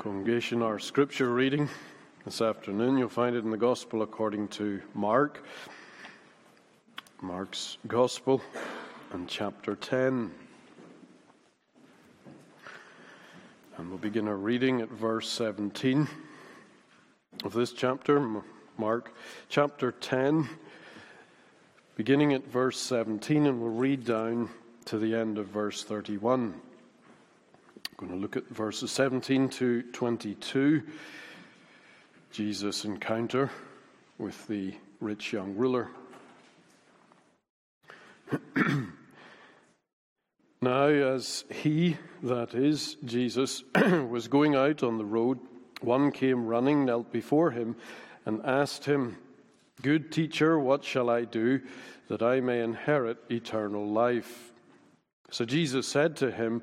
Congregation, our scripture reading this afternoon, you'll find it in the Gospel according to Mark. Mark's Gospel and chapter 10. And we'll begin our reading at verse 17 of this chapter, Mark chapter 10, beginning at verse 17, and we'll read down to the end of verse 31 going to look at verses 17 to 22. Jesus' encounter with the rich young ruler. now, as he, that is, Jesus, was going out on the road, one came running, knelt before him, and asked him, Good teacher, what shall I do that I may inherit eternal life? So Jesus said to him,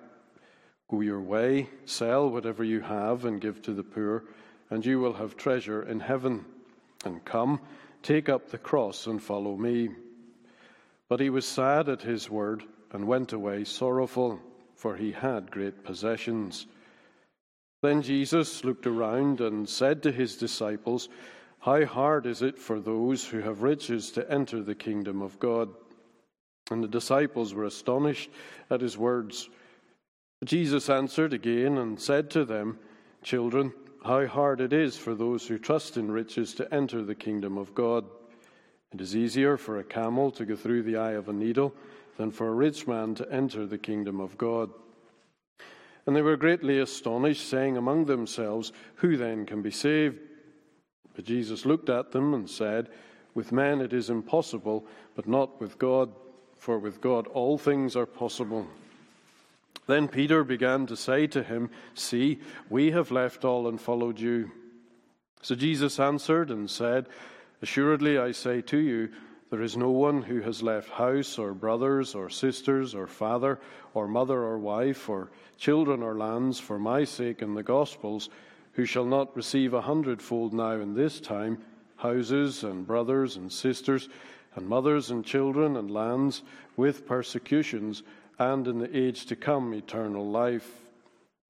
Go your way, sell whatever you have, and give to the poor, and you will have treasure in heaven. And come, take up the cross and follow me. But he was sad at his word and went away sorrowful, for he had great possessions. Then Jesus looked around and said to his disciples, How hard is it for those who have riches to enter the kingdom of God? And the disciples were astonished at his words. Jesus answered again and said to them, Children, how hard it is for those who trust in riches to enter the kingdom of God. It is easier for a camel to go through the eye of a needle than for a rich man to enter the kingdom of God. And they were greatly astonished, saying among themselves, Who then can be saved? But Jesus looked at them and said, With men it is impossible, but not with God, for with God all things are possible. Then Peter began to say to him, See, we have left all and followed you. So Jesus answered and said, Assuredly I say to you, there is no one who has left house or brothers or sisters or father or mother or wife or children or lands for my sake and the gospel's who shall not receive a hundredfold now in this time houses and brothers and sisters and mothers and children and lands with persecutions and in the age to come eternal life.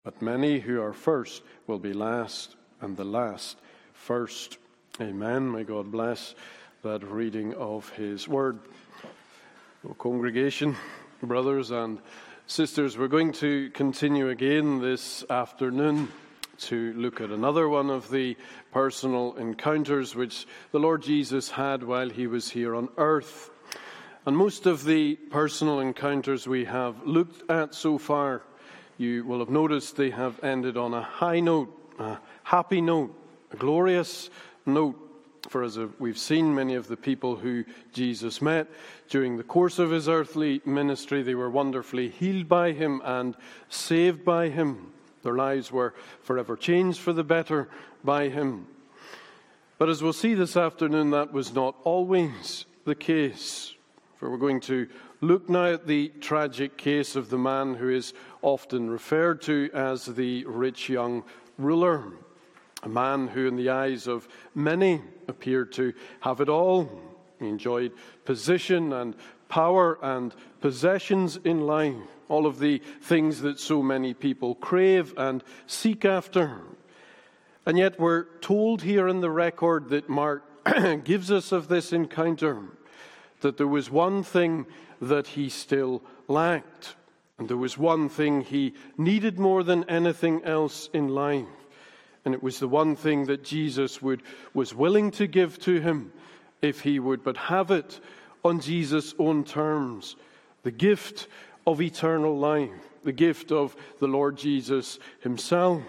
But many who are first will be last, and the last first. Amen. May God bless that reading of His Word. Well, congregation, brothers and sisters, we're going to continue again this afternoon to look at another one of the personal encounters which the Lord Jesus had while he was here on earth. And most of the personal encounters we have looked at so far, you will have noticed they have ended on a high note, a happy note, a glorious note. For as we've seen, many of the people who Jesus met during the course of his earthly ministry, they were wonderfully healed by him and saved by him. Their lives were forever changed for the better by him. But as we'll see this afternoon, that was not always the case. For we're going to look now at the tragic case of the man who is often referred to as the rich young ruler. A man who, in the eyes of many, appeared to have it all. He enjoyed position and power and possessions in life, all of the things that so many people crave and seek after. And yet, we're told here in the record that Mark gives us of this encounter that there was one thing that he still lacked, and there was one thing he needed more than anything else in life. And it was the one thing that Jesus would, was willing to give to him if he would but have it on Jesus' own terms the gift of eternal life, the gift of the Lord Jesus himself.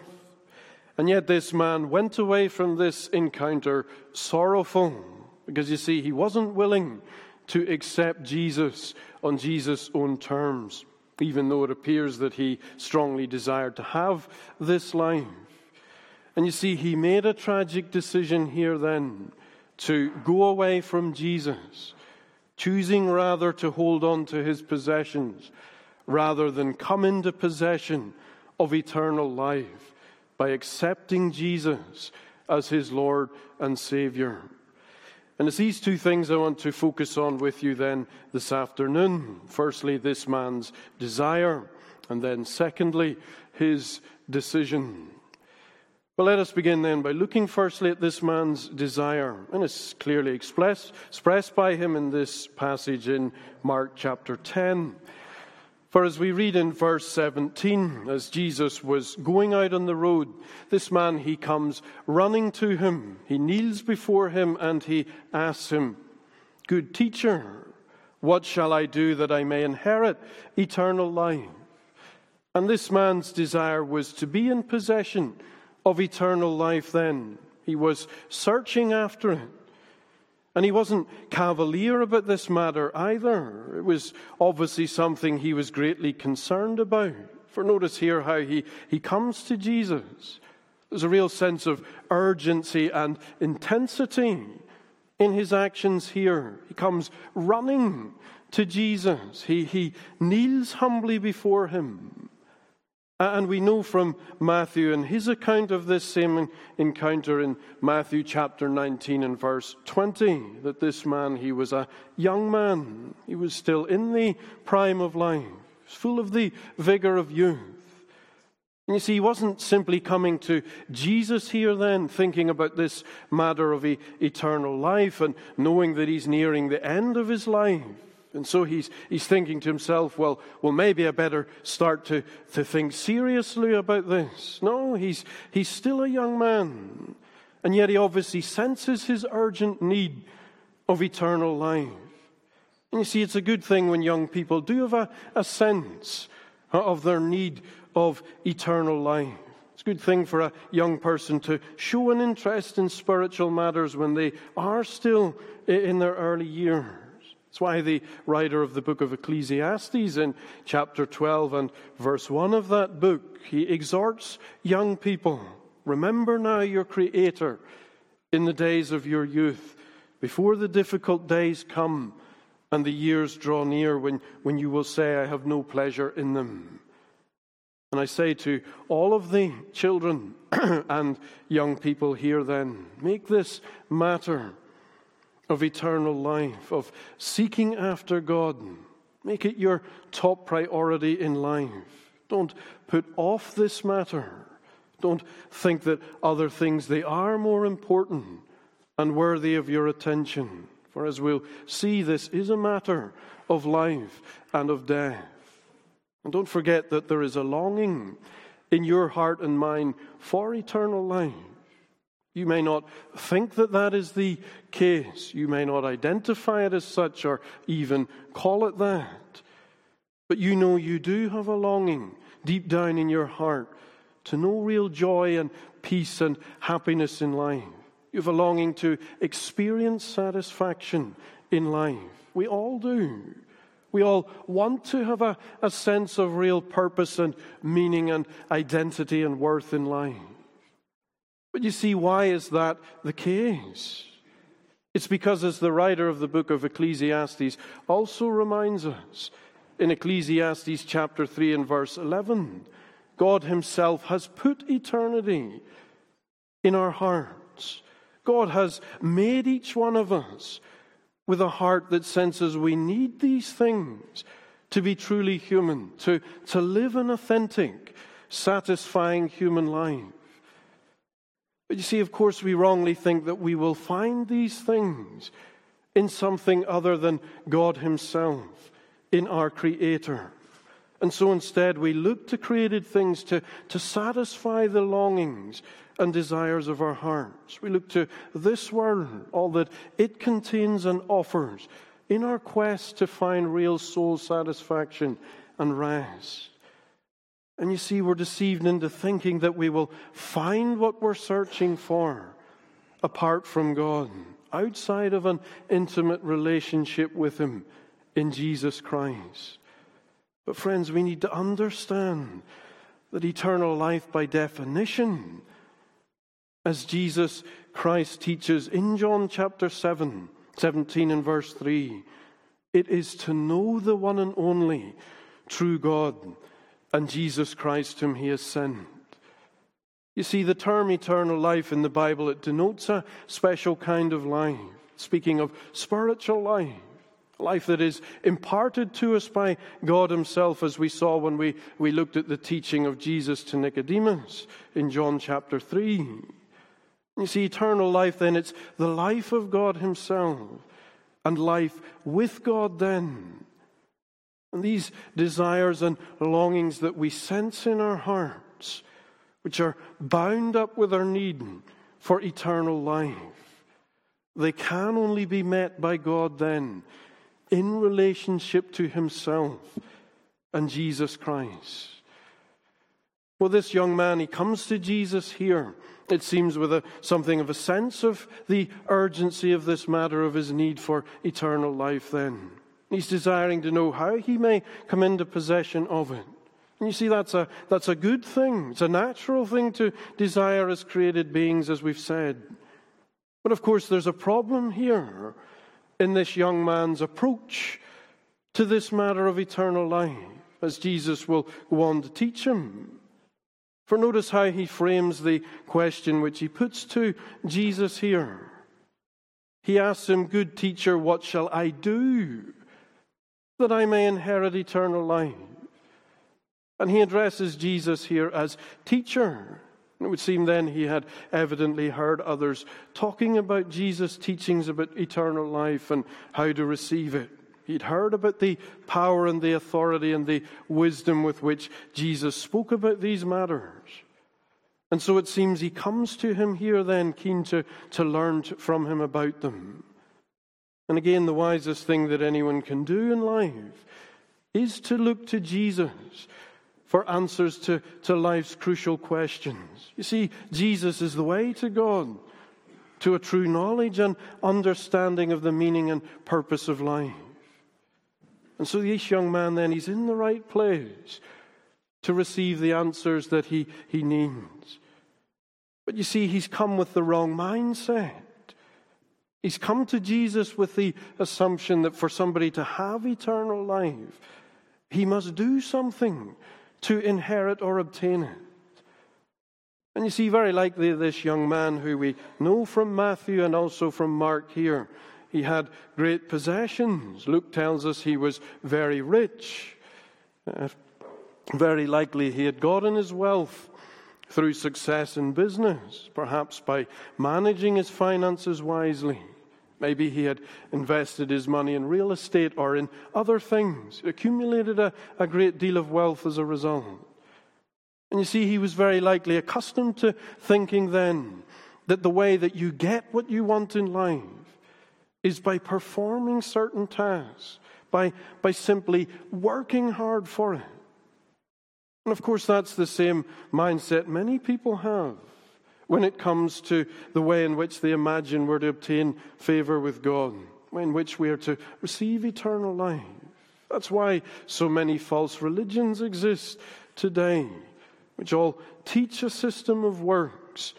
And yet, this man went away from this encounter sorrowful because you see, he wasn't willing to accept Jesus on Jesus' own terms, even though it appears that he strongly desired to have this life. And you see, he made a tragic decision here then to go away from Jesus, choosing rather to hold on to his possessions rather than come into possession of eternal life by accepting Jesus as his Lord and Savior. And it's these two things I want to focus on with you then this afternoon. Firstly, this man's desire, and then secondly, his decision. But let us begin then by looking firstly at this man's desire. And it's clearly expressed, expressed by him in this passage in Mark chapter 10. For as we read in verse 17, as Jesus was going out on the road, this man, he comes running to him. He kneels before him and he asks him, Good teacher, what shall I do that I may inherit eternal life? And this man's desire was to be in possession of eternal life then. He was searching after it. And he wasn't cavalier about this matter either. It was obviously something he was greatly concerned about. For notice here how he, he comes to Jesus. There's a real sense of urgency and intensity in his actions here. He comes running to Jesus. He, he kneels humbly before him. And we know from Matthew and his account of this same encounter in Matthew chapter 19 and verse 20 that this man, he was a young man. He was still in the prime of life, full of the vigor of youth. And you see, he wasn't simply coming to Jesus here then, thinking about this matter of eternal life and knowing that he's nearing the end of his life. And so he's, he's thinking to himself, well, well, maybe I better start to, to think seriously about this. No, he's, he's still a young man. And yet he obviously senses his urgent need of eternal life. And you see, it's a good thing when young people do have a, a sense of their need of eternal life. It's a good thing for a young person to show an interest in spiritual matters when they are still in their early years. That's why the writer of the book of Ecclesiastes in chapter 12 and verse 1 of that book, he exhorts young people remember now your Creator in the days of your youth, before the difficult days come and the years draw near when, when you will say, I have no pleasure in them. And I say to all of the children and young people here then, make this matter of eternal life, of seeking after God. Make it your top priority in life. Don't put off this matter. Don't think that other things they are more important and worthy of your attention. For as we'll see, this is a matter of life and of death. And don't forget that there is a longing in your heart and mind for eternal life. You may not think that that is the case. You may not identify it as such or even call it that. But you know you do have a longing deep down in your heart to know real joy and peace and happiness in life. You have a longing to experience satisfaction in life. We all do. We all want to have a, a sense of real purpose and meaning and identity and worth in life. But you see, why is that the case? It's because, as the writer of the book of Ecclesiastes also reminds us in Ecclesiastes chapter 3 and verse 11, God Himself has put eternity in our hearts. God has made each one of us with a heart that senses we need these things to be truly human, to, to live an authentic, satisfying human life. But you see, of course, we wrongly think that we will find these things in something other than God Himself, in our Creator. And so instead, we look to created things to, to satisfy the longings and desires of our hearts. We look to this world, all that it contains and offers, in our quest to find real soul satisfaction and rest. And you see, we're deceived into thinking that we will find what we're searching for apart from God, outside of an intimate relationship with Him in Jesus Christ. But, friends, we need to understand that eternal life, by definition, as Jesus Christ teaches in John chapter 7, 17 and verse 3. It is to know the one and only true God and Jesus Christ whom he has sent. You see, the term eternal life in the Bible, it denotes a special kind of life. Speaking of spiritual life, life that is imparted to us by God Himself, as we saw when we, we looked at the teaching of Jesus to Nicodemus in John chapter 3. You see, eternal life, then, it's the life of God Himself and life with God, then. And these desires and longings that we sense in our hearts, which are bound up with our need for eternal life, they can only be met by God then in relationship to Himself and Jesus Christ. Well, this young man, he comes to Jesus here it seems, with a, something of a sense of the urgency of this matter of his need for eternal life, then. He's desiring to know how he may come into possession of it. And you see, that's a, that's a good thing. It's a natural thing to desire as created beings, as we've said. But of course, there's a problem here in this young man's approach to this matter of eternal life, as Jesus will go on to teach him. For notice how he frames the question which he puts to Jesus here. He asks him, Good teacher, what shall I do that I may inherit eternal life? And he addresses Jesus here as teacher. It would seem then he had evidently heard others talking about Jesus' teachings about eternal life and how to receive it. He'd heard about the power and the authority and the wisdom with which Jesus spoke about these matters. And so it seems he comes to him here then, keen to, to learn from him about them. And again, the wisest thing that anyone can do in life is to look to Jesus for answers to, to life's crucial questions. You see, Jesus is the way to God, to a true knowledge and understanding of the meaning and purpose of life. And so this young man then, he's in the right place to receive the answers that he, he needs. But you see, he's come with the wrong mindset. He's come to Jesus with the assumption that for somebody to have eternal life, he must do something to inherit or obtain it. And you see, very likely, this young man who we know from Matthew and also from Mark here, he had great possessions. Luke tells us he was very rich. Uh, very likely he had gotten his wealth through success in business, perhaps by managing his finances wisely. Maybe he had invested his money in real estate or in other things, accumulated a, a great deal of wealth as a result. And you see, he was very likely accustomed to thinking then that the way that you get what you want in life is by performing certain tasks, by, by simply working hard for it. And of course, that's the same mindset many people have when it comes to the way in which they imagine we're to obtain favor with God, in which we are to receive eternal life. That's why so many false religions exist today, which all teach a system of works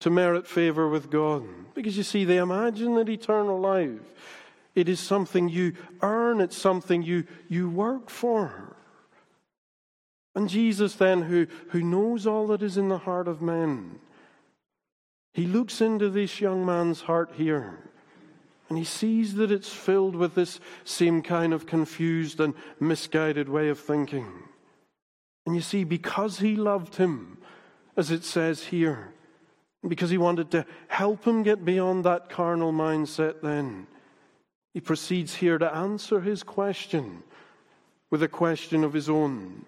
to merit favor with God. Because you see, they imagine that eternal life, it is something you earn, it's something you, you work for. And Jesus, then, who, who knows all that is in the heart of men, he looks into this young man's heart here and he sees that it's filled with this same kind of confused and misguided way of thinking. And you see, because he loved him, as it says here, because he wanted to help him get beyond that carnal mindset, then he proceeds here to answer his question with a question of his own.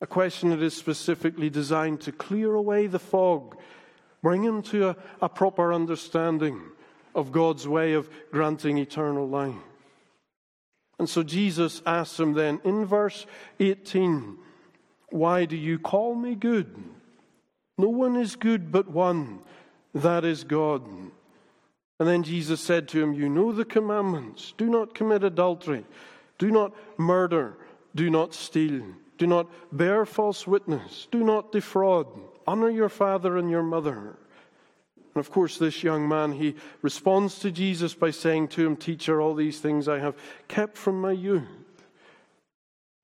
A question that is specifically designed to clear away the fog, bring him to a, a proper understanding of God's way of granting eternal life. And so Jesus asks him then in verse 18, Why do you call me good? No one is good but one, that is God. And then Jesus said to him, You know the commandments do not commit adultery, do not murder, do not steal, do not bear false witness, do not defraud, honor your father and your mother. And of course, this young man, he responds to Jesus by saying to him, Teacher, all these things I have kept from my youth.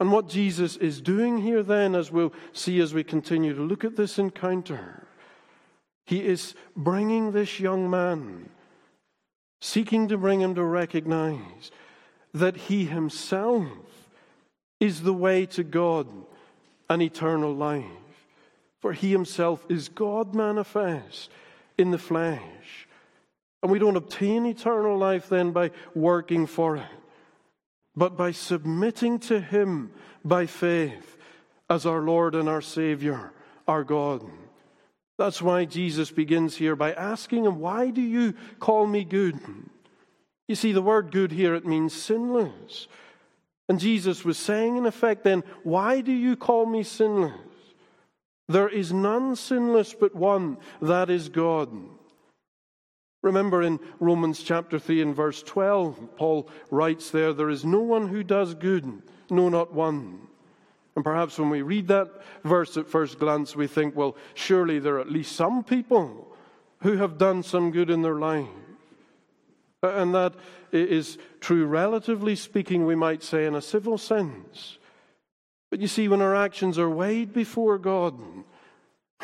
And what Jesus is doing here, then, as we'll see as we continue to look at this encounter, he is bringing this young man, seeking to bring him to recognize that he himself is the way to God and eternal life. For he himself is God manifest in the flesh. And we don't obtain eternal life then by working for it but by submitting to Him by faith as our Lord and our Savior, our God. That's why Jesus begins here by asking him, Why do you call me good? You see, the word good here, it means sinless. And Jesus was saying, in effect, then, Why do you call me sinless? There is none sinless but one, that is God. Remember in Romans chapter 3 and verse 12, Paul writes there, There is no one who does good, no, not one. And perhaps when we read that verse at first glance, we think, well, surely there are at least some people who have done some good in their life. And that is true, relatively speaking, we might say, in a civil sense. But you see, when our actions are weighed before God,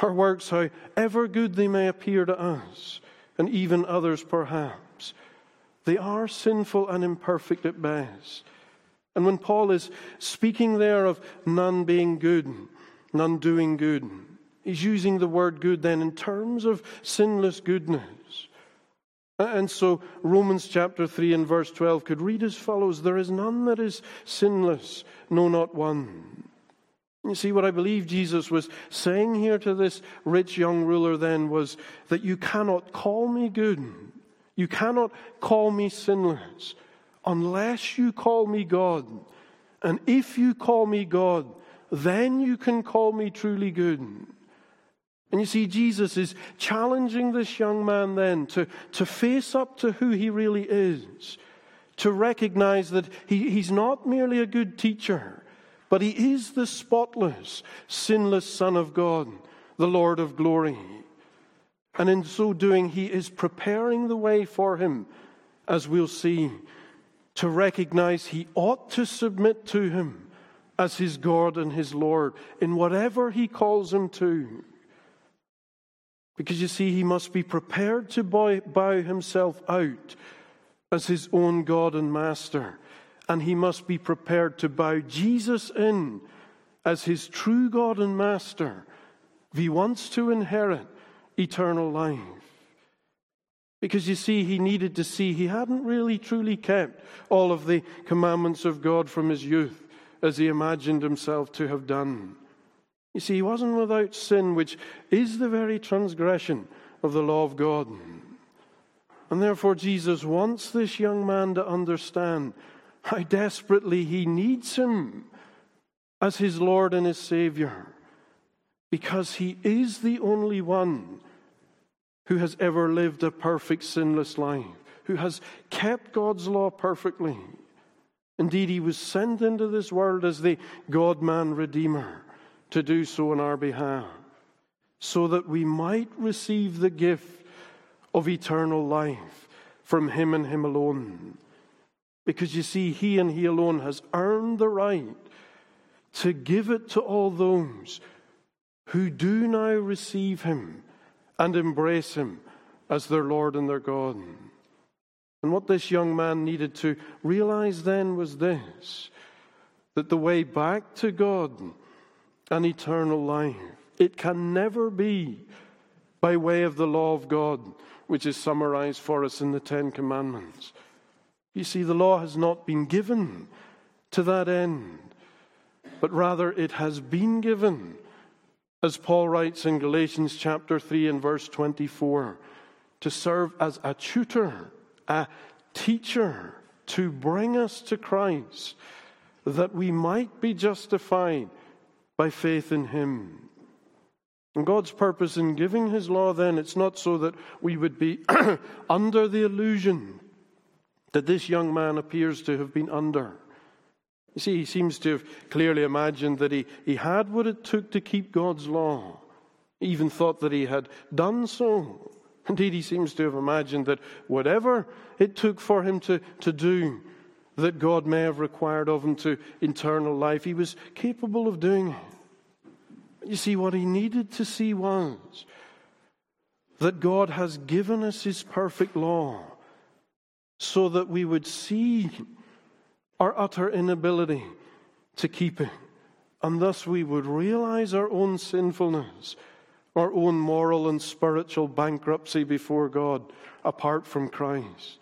our works, however good they may appear to us, and even others perhaps. They are sinful and imperfect at best. And when Paul is speaking there of none being good, none doing good, he's using the word good then in terms of sinless goodness. And so Romans chapter 3 and verse 12 could read as follows There is none that is sinless, no, not one. You see, what I believe Jesus was saying here to this rich young ruler then was that you cannot call me good. You cannot call me sinless unless you call me God. And if you call me God, then you can call me truly good. And you see, Jesus is challenging this young man then to, to face up to who he really is, to recognize that he, he's not merely a good teacher but he is the spotless, sinless Son of God, the Lord of glory. And in so doing, he is preparing the way for him, as we'll see, to recognize he ought to submit to him as his God and his Lord in whatever he calls him to. Because you see, he must be prepared to bow, himself out as his own God and Master and he must be prepared to bow Jesus in as his true God and Master if he wants to inherit eternal life. Because you see, he needed to see he hadn't really truly kept all of the commandments of God from his youth as he imagined himself to have done. You see, he wasn't without sin, which is the very transgression of the law of God. And therefore, Jesus wants this young man to understand how desperately he needs him as his Lord and his Savior, because he is the only one who has ever lived a perfect, sinless life, who has kept God's law perfectly. Indeed, he was sent into this world as the God man Redeemer to do so on our behalf, so that we might receive the gift of eternal life from him and him alone. Because you see, He and He alone has earned the right to give it to all those who do now receive Him and embrace Him as their Lord and their God. And what this young man needed to realize then was this that the way back to God and eternal life, it can never be by way of the law of God, which is summarized for us in the Ten Commandments. You see, the law has not been given to that end, but rather it has been given, as Paul writes in Galatians chapter 3 and verse 24, to serve as a tutor, a teacher, to bring us to Christ, that we might be justified by faith in Him. And God's purpose in giving His law, then, it's not so that we would be under the illusion that this young man appears to have been under. You see, he seems to have clearly imagined that he, he had what it took to keep God's law. He even thought that he had done so. Indeed, he seems to have imagined that whatever it took for him to, to do, that God may have required of him to eternal life, he was capable of doing it. You see, what he needed to see was that God has given us his perfect law so that we would see our utter inability to keep it. And thus we would realize our own sinfulness, our own moral and spiritual bankruptcy before God apart from Christ,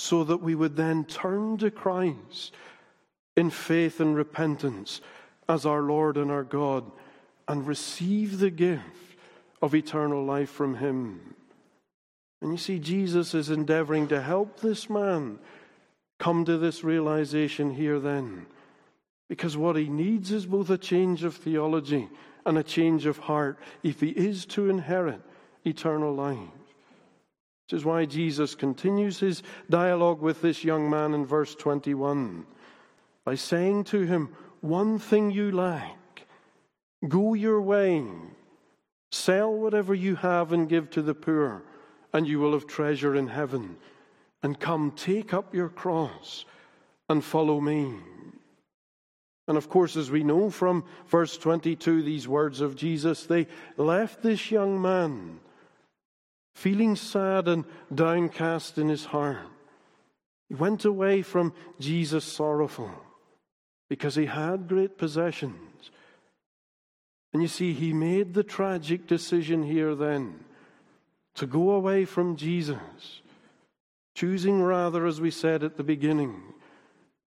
so that we would then turn to Christ in faith and repentance as our Lord and our God and receive the gift of eternal life from Him. And you see, Jesus is endeavoring to help this man come to this realization here then. Because what he needs is both a change of theology and a change of heart if he is to inherit eternal life. Which is why Jesus continues his dialogue with this young man in verse 21 by saying to him, One thing you lack, go your way, sell whatever you have and give to the poor, and you will have treasure in heaven. And come, take up your cross and follow me. And of course, as we know from verse 22, these words of Jesus, they left this young man feeling sad and downcast in his heart. He went away from Jesus sorrowful because he had great possessions. And you see, he made the tragic decision here then to go away from Jesus, choosing rather, as we said at the beginning,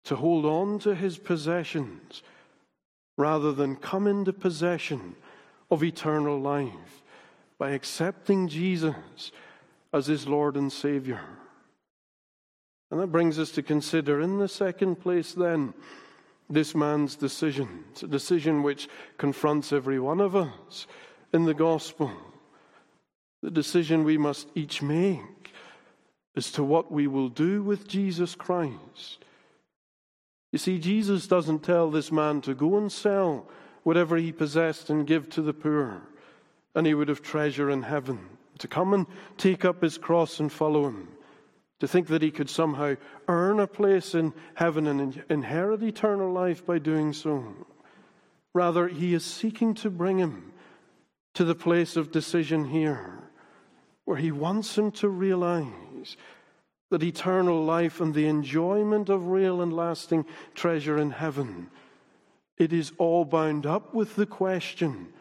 to hold on to his possessions rather than come into possession of eternal life by accepting Jesus as his Lord and Savior. And that brings us to consider, in the second place, then, this man's decision. It's a decision which confronts every one of us in the gospel. The decision we must each make as to what we will do with Jesus Christ you see, Jesus doesn't tell this man to go and sell whatever he possessed and give to the poor, and he would have treasure in heaven. To come and take up his cross and follow him. To think that he could somehow earn a place in heaven and inherit eternal life by doing so. Rather, he is seeking to bring him to the place of decision here, where he wants him to realize that eternal life and the enjoyment of real and lasting treasure in heaven, it is all bound up with the question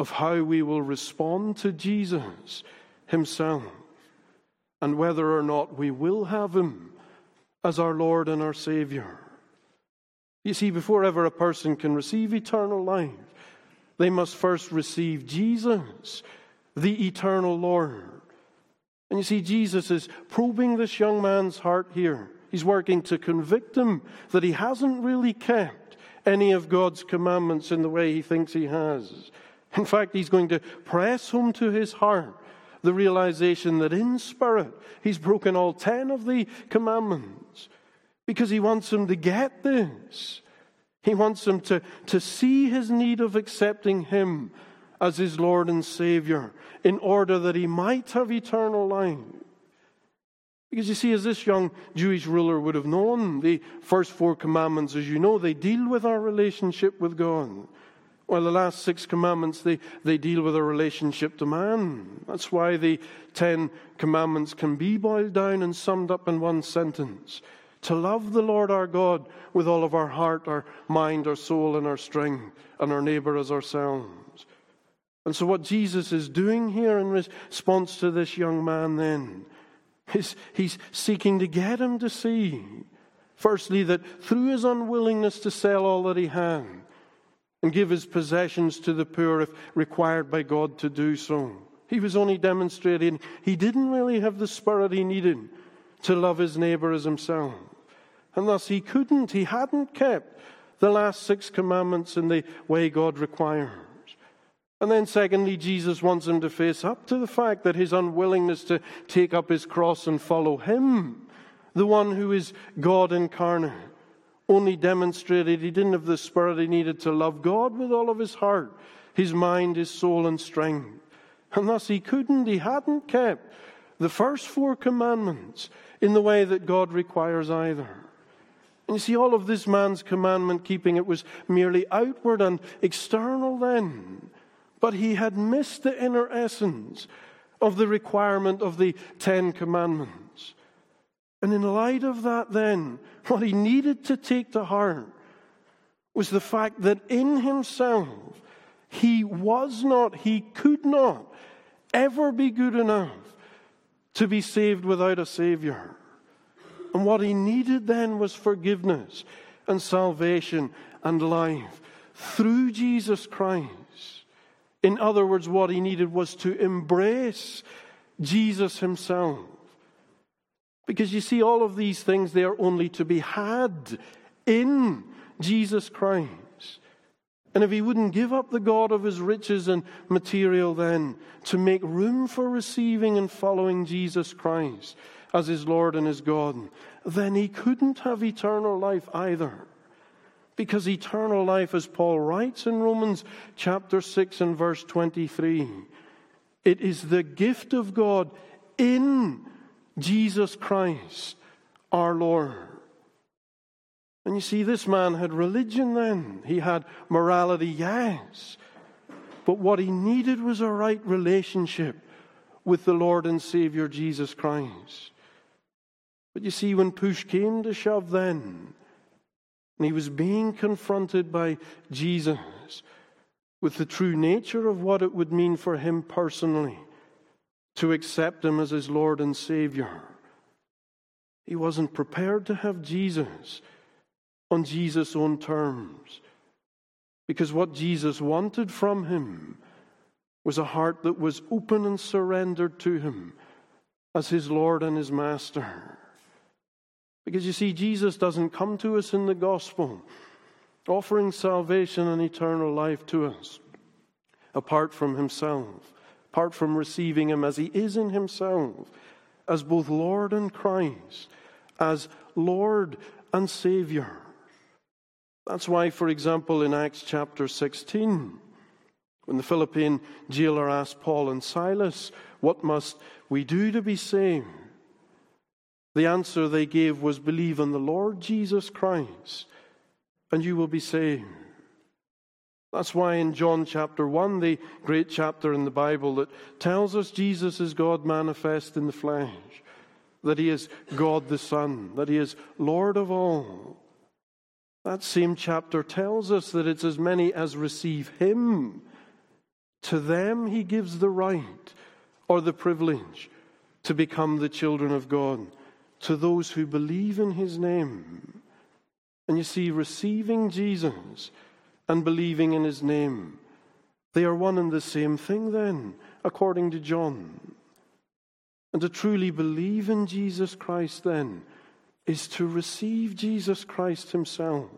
of how we will respond to Jesus Himself and whether or not we will have Him as our Lord and our Savior. You see, before ever a person can receive eternal life, they must first receive Jesus, the eternal Lord. And you see, Jesus is probing this young man's heart here. He's working to convict him that he hasn't really kept any of God's commandments in the way he thinks he has. In fact, he's going to press home to his heart the realization that in spirit he's broken all ten of the commandments because he wants him to get this. He wants him to, to see his need of accepting him as his Lord and Savior in order that he might have eternal life. Because you see, as this young Jewish ruler would have known, the first four commandments, as you know, they deal with our relationship with God. While the last six commandments, they, they deal with our relationship to man. That's why the Ten Commandments can be boiled down and summed up in one sentence to love the Lord our God with all of our heart, our mind, our soul, and our strength, and our neighbor as ourselves. And so, what Jesus is doing here in response to this young man then is he's seeking to get him to see, firstly, that through his unwillingness to sell all that he had and give his possessions to the poor if required by God to do so, he was only demonstrating he didn't really have the spirit he needed to love his neighbor as himself. And thus, he couldn't, he hadn't kept the last six commandments in the way God requires. And then, secondly, Jesus wants him to face up to the fact that his unwillingness to take up his cross and follow him, the one who is God incarnate, only demonstrated he didn't have the spirit he needed to love God with all of his heart, his mind, his soul, and strength, And thus he couldn't, he hadn't kept the first four commandments in the way that God requires either. And you see, all of this man's commandment keeping, it was merely outward and external then. But he had missed the inner essence of the requirement of the Ten Commandments. And in light of that, then, what he needed to take to heart was the fact that in himself, he was not, he could not ever be good enough to be saved without a Savior. And what he needed then was forgiveness and salvation and life through Jesus Christ. In other words, what he needed was to embrace Jesus himself. Because you see, all of these things, they are only to be had in Jesus Christ. And if he wouldn't give up the God of his riches and material then to make room for receiving and following Jesus Christ as his Lord and his God, then he couldn't have eternal life either. Because eternal life, as Paul writes in Romans chapter 6 and verse 23, it is the gift of God in Jesus Christ our Lord. And you see, this man had religion then. He had morality, yes. But what he needed was a right relationship with the Lord and Savior Jesus Christ. But you see, when push came to shove then, and he was being confronted by Jesus with the true nature of what it would mean for him personally to accept him as his Lord and Savior, he wasn't prepared to have Jesus on Jesus' own terms. Because what Jesus wanted from him was a heart that was open and surrendered to him as his Lord and his Master. Because you see, Jesus doesn't come to us in the gospel offering salvation and eternal life to us apart from himself, apart from receiving him as he is in himself, as both Lord and Christ, as Lord and Savior. That's why, for example, in Acts chapter 16, when the Philippian jailer asked Paul and Silas, What must we do to be saved? The answer they gave was, Believe in the Lord Jesus Christ, and you will be saved. That's why in John chapter 1, the great chapter in the Bible that tells us Jesus is God manifest in the flesh, that he is God the Son, that he is Lord of all. That same chapter tells us that it's as many as receive him. To them he gives the right or the privilege to become the children of God to those who believe in his name. And you see, receiving Jesus and believing in his name, they are one and the same thing, then, according to John. And to truly believe in Jesus Christ, then, is to receive Jesus Christ himself,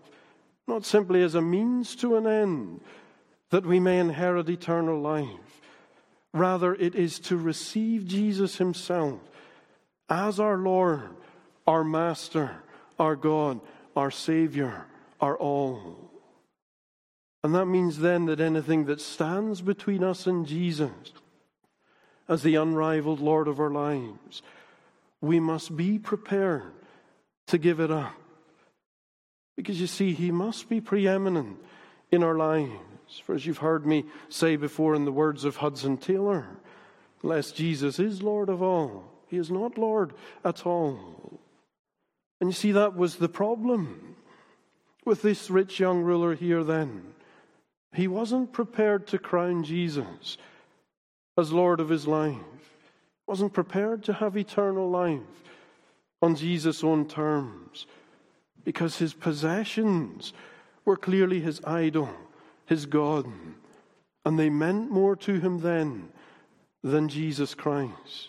not simply as a means to an end that we may inherit eternal life. Rather, it is to receive Jesus himself as our Lord, our Master, our God, our Savior, our all. And that means then that anything that stands between us and Jesus as the unrivaled Lord of our lives, we must be prepared to give it up. Because you see, He must be preeminent in our lives. For as you've heard me say before in the words of Hudson Taylor, unless Jesus is Lord of all, he is not Lord at all. And you see, that was the problem with this rich young ruler here then. He wasn't prepared to crown Jesus as Lord of his life, wasn't prepared to have eternal life on Jesus' own terms because his possessions were clearly his idol, his God, and they meant more to him then than Jesus Christ.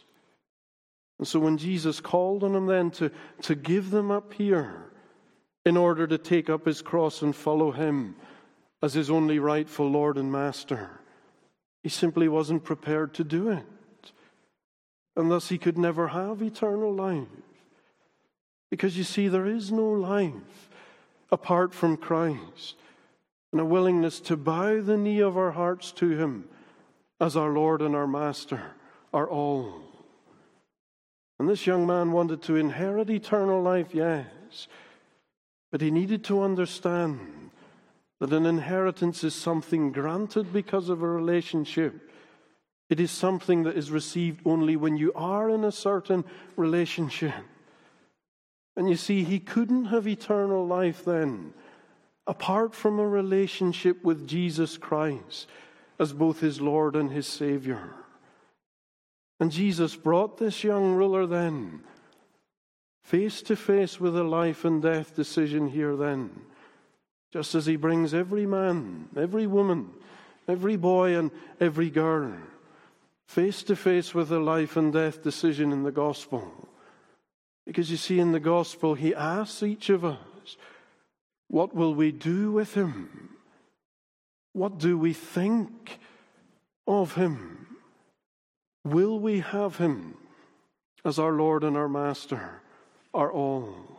And so when Jesus called on him then to, to give them up here in order to take up his cross and follow him as his only rightful Lord and Master, he simply wasn't prepared to do it. And thus he could never have eternal life. Because you see, there is no life apart from Christ and a willingness to bow the knee of our hearts to him as our Lord and our Master, our all. And this young man wanted to inherit eternal life, yes, but he needed to understand that an inheritance is something granted because of a relationship. It is something that is received only when you are in a certain relationship. And you see, he couldn't have eternal life then apart from a relationship with Jesus Christ as both his Lord and his Savior. And Jesus brought this young ruler then face to face with a life and death decision here then, just as he brings every man, every woman, every boy, and every girl face to face with a life and death decision in the gospel. Because you see, in the gospel, he asks each of us, What will we do with him? What do we think of him? Will we have him as our Lord and our Master, our all?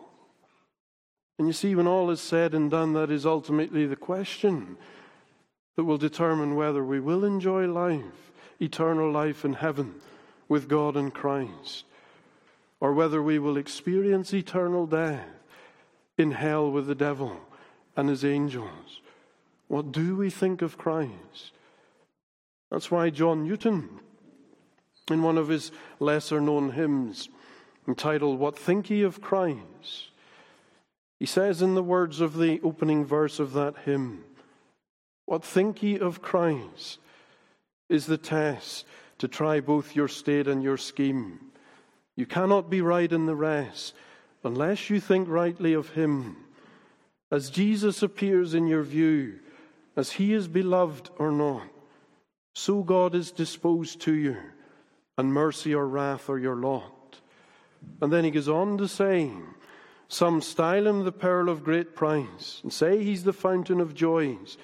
And you see, when all is said and done, that is ultimately the question that will determine whether we will enjoy life, eternal life in heaven with God and Christ, or whether we will experience eternal death in hell with the devil and his angels. What do we think of Christ? That's why John Newton, in one of his lesser known hymns entitled, What Think Ye of Christ? He says in the words of the opening verse of that hymn, What think ye of Christ is the test to try both your state and your scheme. You cannot be right in the rest unless you think rightly of Him. As Jesus appears in your view, as He is beloved or not, so God is disposed to you, and mercy or wrath are your lot. And then he goes on to say, Some style him the pearl of great price, and say he's the fountain of joys,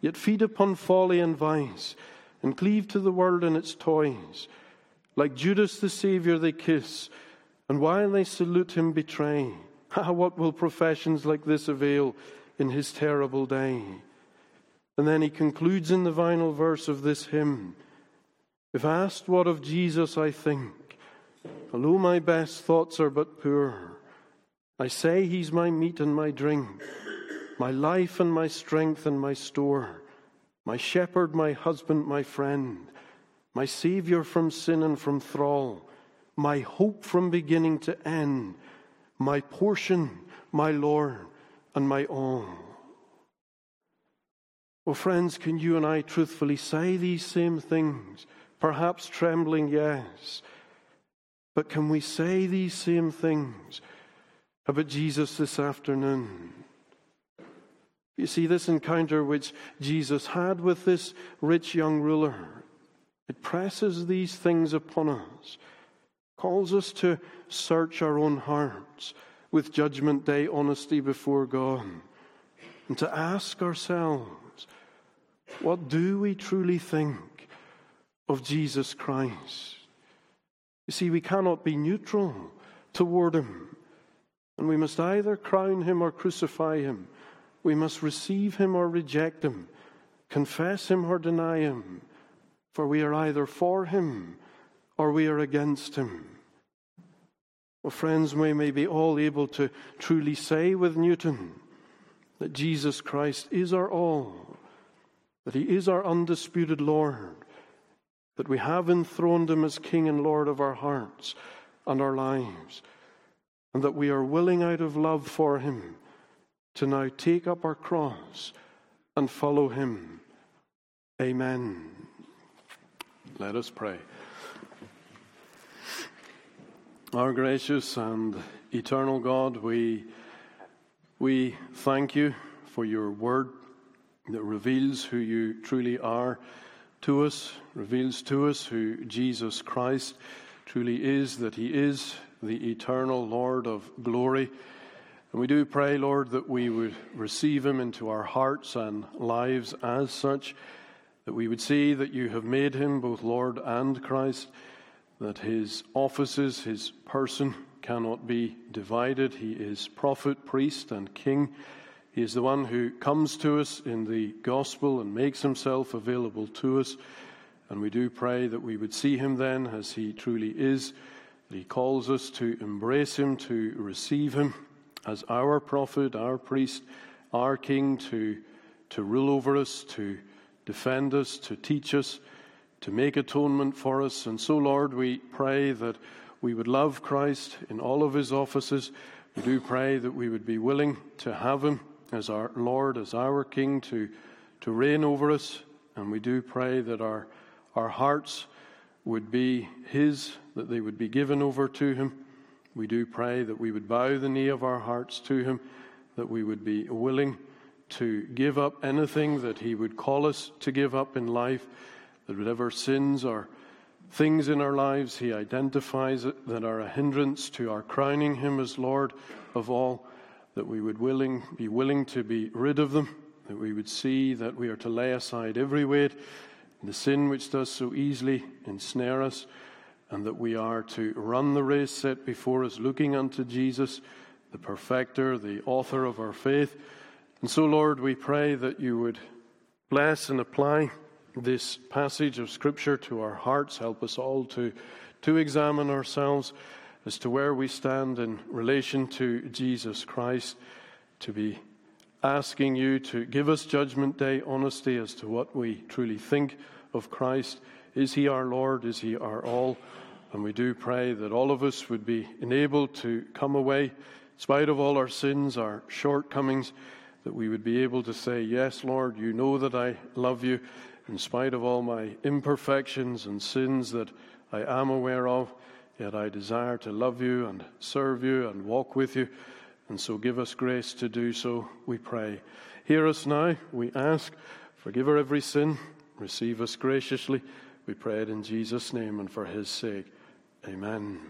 yet feed upon folly and vice, and cleave to the world and its toys. Like Judas the Saviour they kiss, and while they salute him betray. Ah, what will professions like this avail in his terrible day? And then he concludes in the final verse of this hymn If asked what of Jesus I think, although my best thoughts are but poor, I say he's my meat and my drink, my life and my strength and my store, my shepherd, my husband, my friend, my Saviour from sin and from thrall, my hope from beginning to end, my portion, my Lord, and my all. Well, friends, can you and I truthfully say these same things? Perhaps trembling, yes. But can we say these same things about Jesus this afternoon? You see, this encounter which Jesus had with this rich young ruler, it presses these things upon us, calls us to search our own hearts with judgment day honesty before God, and to ask ourselves, what do we truly think of Jesus Christ? You see, we cannot be neutral toward him, and we must either crown him or crucify him. We must receive him or reject him, confess him or deny him, for we are either for him or we are against him. Well, friends, we may be all able to truly say with Newton that Jesus Christ is our all that He is our undisputed Lord, that we have enthroned Him as King and Lord of our hearts and our lives, and that we are willing out of love for Him to now take up our cross and follow Him. Amen. Let us pray. Our gracious and eternal God, we, we thank you for your word that reveals who you truly are to us, reveals to us who Jesus Christ truly is, that he is the eternal Lord of glory. And we do pray, Lord, that we would receive him into our hearts and lives as such, that we would see that you have made him both Lord and Christ, that his offices, his person cannot be divided. He is prophet, priest, and king. He is the one who comes to us in the gospel and makes himself available to us. And we do pray that we would see him then as he truly is, he calls us to embrace him, to receive him as our prophet, our priest, our king, to, to rule over us, to defend us, to teach us, to make atonement for us. And so, Lord, we pray that we would love Christ in all of his offices. We do pray that we would be willing to have him as our Lord, as our King, to, to reign over us. And we do pray that our, our hearts would be his, that they would be given over to him. We do pray that we would bow the knee of our hearts to him, that we would be willing to give up anything that He would call us to give up in life, that whatever sins or things in our lives He identifies that are a hindrance to our crowning Him as Lord of all, that we would willing, be willing to be rid of them, that we would see that we are to lay aside every weight, the sin which does so easily ensnare us, and that we are to run the race set before us, looking unto Jesus, the perfecter, the author of our faith and so, Lord, we pray that you would bless and apply this passage of Scripture to our hearts. Help us all to, to examine ourselves as to where we stand in relation to Jesus Christ, to be asking you to give us judgment day honesty as to what we truly think of Christ. Is he our Lord? Is he our all? And we do pray that all of us would be enabled to come away, in spite of all our sins, our shortcomings that we would be able to say, Yes, Lord, you know that I love you in spite of all my imperfections and sins that I am aware of, yet I desire to love you and serve you and walk with you. And so give us grace to do so, we pray. Hear us now, we ask. Forgive our every sin. Receive us graciously. We pray it in Jesus' name and for his sake. Amen.